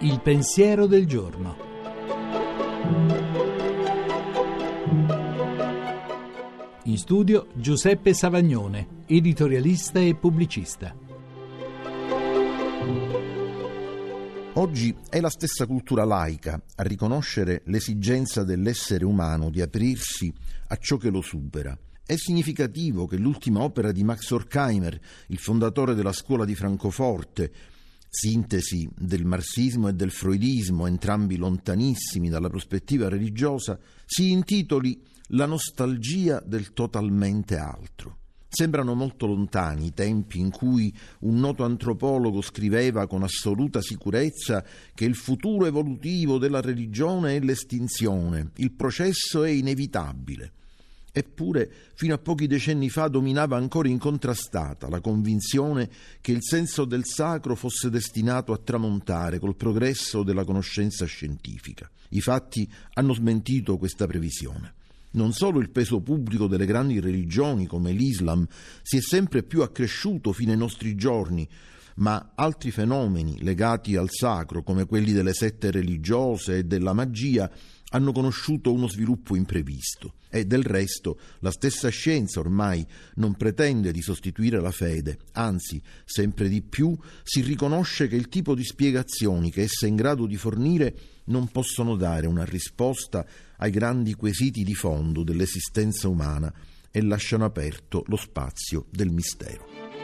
Il pensiero del giorno. In studio Giuseppe Savagnone, editorialista e pubblicista. Oggi è la stessa cultura laica a riconoscere l'esigenza dell'essere umano di aprirsi a ciò che lo supera. È significativo che l'ultima opera di Max Horkheimer, il fondatore della scuola di Francoforte, sintesi del marxismo e del freudismo, entrambi lontanissimi dalla prospettiva religiosa, si intitoli La nostalgia del totalmente altro. Sembrano molto lontani i tempi in cui un noto antropologo scriveva con assoluta sicurezza che il futuro evolutivo della religione è l'estinzione, il processo è inevitabile. Eppure, fino a pochi decenni fa dominava ancora incontrastata la convinzione che il senso del sacro fosse destinato a tramontare col progresso della conoscenza scientifica. I fatti hanno smentito questa previsione. Non solo il peso pubblico delle grandi religioni come l'Islam si è sempre più accresciuto fino ai nostri giorni, ma altri fenomeni legati al sacro, come quelli delle sette religiose e della magia, hanno conosciuto uno sviluppo imprevisto e del resto la stessa scienza ormai non pretende di sostituire la fede, anzi sempre di più si riconosce che il tipo di spiegazioni che essa è in grado di fornire non possono dare una risposta ai grandi quesiti di fondo dell'esistenza umana e lasciano aperto lo spazio del mistero.